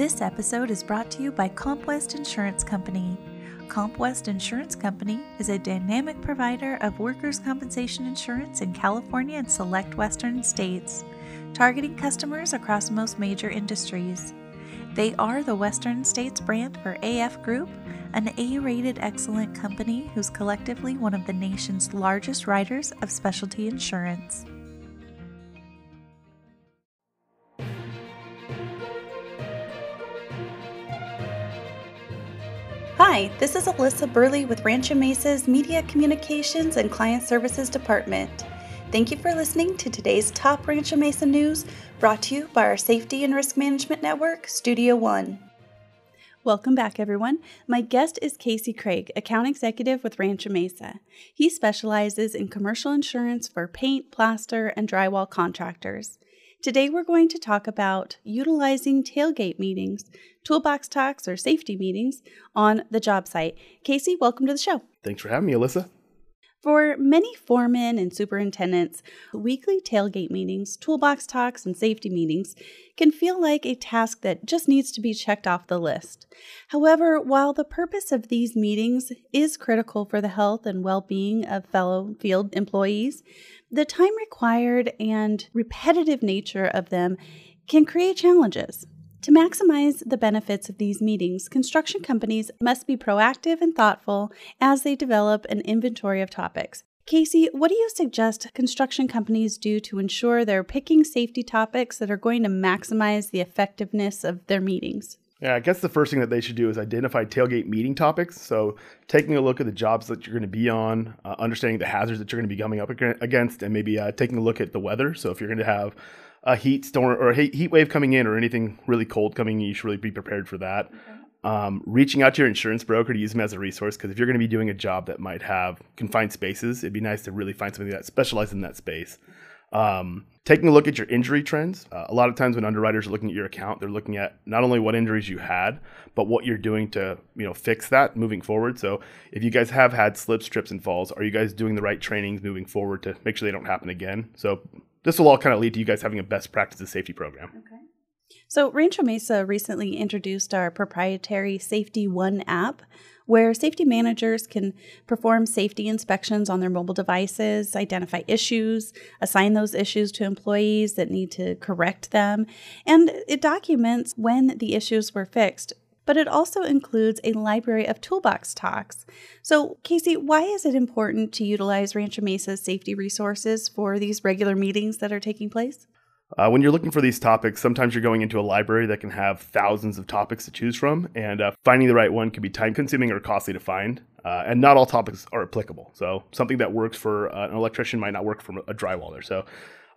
This episode is brought to you by CompWest Insurance Company. CompWest Insurance Company is a dynamic provider of workers' compensation insurance in California and select western states, targeting customers across most major industries. They are the Western States brand for AF Group, an A rated excellent company who's collectively one of the nation's largest writers of specialty insurance. Hi, this is Alyssa Burley with Rancho Mesa's Media Communications and Client Services Department. Thank you for listening to today's top Rancho Mesa news brought to you by our Safety and Risk Management Network, Studio One. Welcome back, everyone. My guest is Casey Craig, account executive with Rancho Mesa. He specializes in commercial insurance for paint, plaster, and drywall contractors. Today, we're going to talk about utilizing tailgate meetings, toolbox talks, or safety meetings on the job site. Casey, welcome to the show. Thanks for having me, Alyssa. For many foremen and superintendents, weekly tailgate meetings, toolbox talks, and safety meetings can feel like a task that just needs to be checked off the list. However, while the purpose of these meetings is critical for the health and well being of fellow field employees, the time required and repetitive nature of them can create challenges. To maximize the benefits of these meetings, construction companies must be proactive and thoughtful as they develop an inventory of topics. Casey, what do you suggest construction companies do to ensure they're picking safety topics that are going to maximize the effectiveness of their meetings? Yeah, I guess the first thing that they should do is identify tailgate meeting topics. So, taking a look at the jobs that you're going to be on, uh, understanding the hazards that you're going to be coming up against, and maybe uh, taking a look at the weather. So, if you're going to have a heat storm or a heat wave coming in or anything really cold coming in, you should really be prepared for that. Okay. Um, reaching out to your insurance broker to use them as a resource because if you're going to be doing a job that might have confined spaces, it'd be nice to really find something that specializes in that space. Um, taking a look at your injury trends. Uh, a lot of times when underwriters are looking at your account, they're looking at not only what injuries you had, but what you're doing to you know fix that moving forward. So if you guys have had slips, trips, and falls, are you guys doing the right trainings moving forward to make sure they don't happen again? So this will all kind of lead to you guys having a best practices safety program. Okay. So Rancho Mesa recently introduced our proprietary Safety One app where safety managers can perform safety inspections on their mobile devices, identify issues, assign those issues to employees that need to correct them, and it documents when the issues were fixed but it also includes a library of toolbox talks. So, Casey, why is it important to utilize Rancho Mesa's safety resources for these regular meetings that are taking place? Uh, when you're looking for these topics, sometimes you're going into a library that can have thousands of topics to choose from, and uh, finding the right one can be time consuming or costly to find. Uh, and not all topics are applicable. So, something that works for uh, an electrician might not work for a drywaller. So,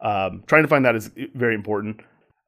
um, trying to find that is very important.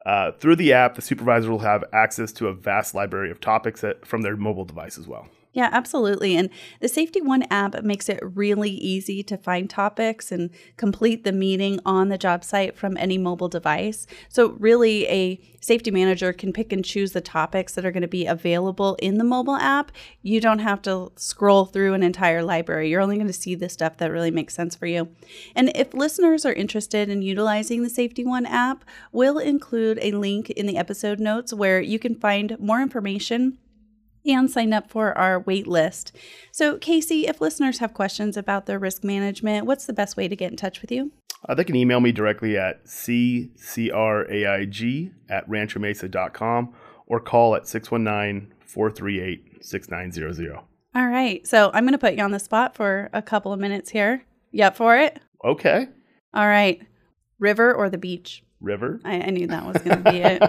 Uh, through the app, the supervisor will have access to a vast library of topics at, from their mobile device as well. Yeah, absolutely. And the Safety One app makes it really easy to find topics and complete the meeting on the job site from any mobile device. So, really, a safety manager can pick and choose the topics that are going to be available in the mobile app. You don't have to scroll through an entire library. You're only going to see the stuff that really makes sense for you. And if listeners are interested in utilizing the Safety One app, we'll include a link in the episode notes where you can find more information and sign up for our wait list. So, Casey, if listeners have questions about their risk management, what's the best way to get in touch with you? Uh, they can email me directly at ccraig at ranchomesa.com or call at 619 438 6900. All right. So, I'm going to put you on the spot for a couple of minutes here. You up for it? Okay. All right. River or the beach? River. I, I knew that was going to be it.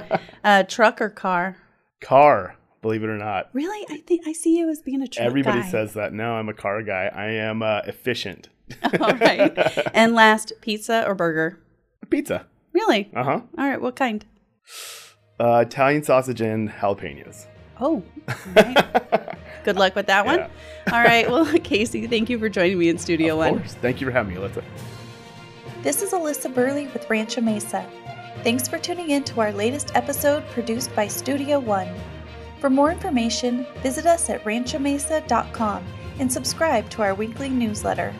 Uh, truck or car? Car believe it or not. Really? I think I see you as being a truck Everybody guy. says that. No, I'm a car guy. I am uh, efficient. All right. And last, pizza or burger? Pizza. Really? Uh huh. All right. What kind? Uh, Italian sausage and jalapenos. Oh. Right. Good luck with that one. Yeah. All right. Well, Casey, thank you for joining me in Studio of One. Course. Thank you for having me, Alyssa. This is Alyssa Burley with Rancho Mesa. Thanks for tuning in to our latest episode produced by Studio One. For more information, visit us at ranchomesa.com and subscribe to our weekly newsletter.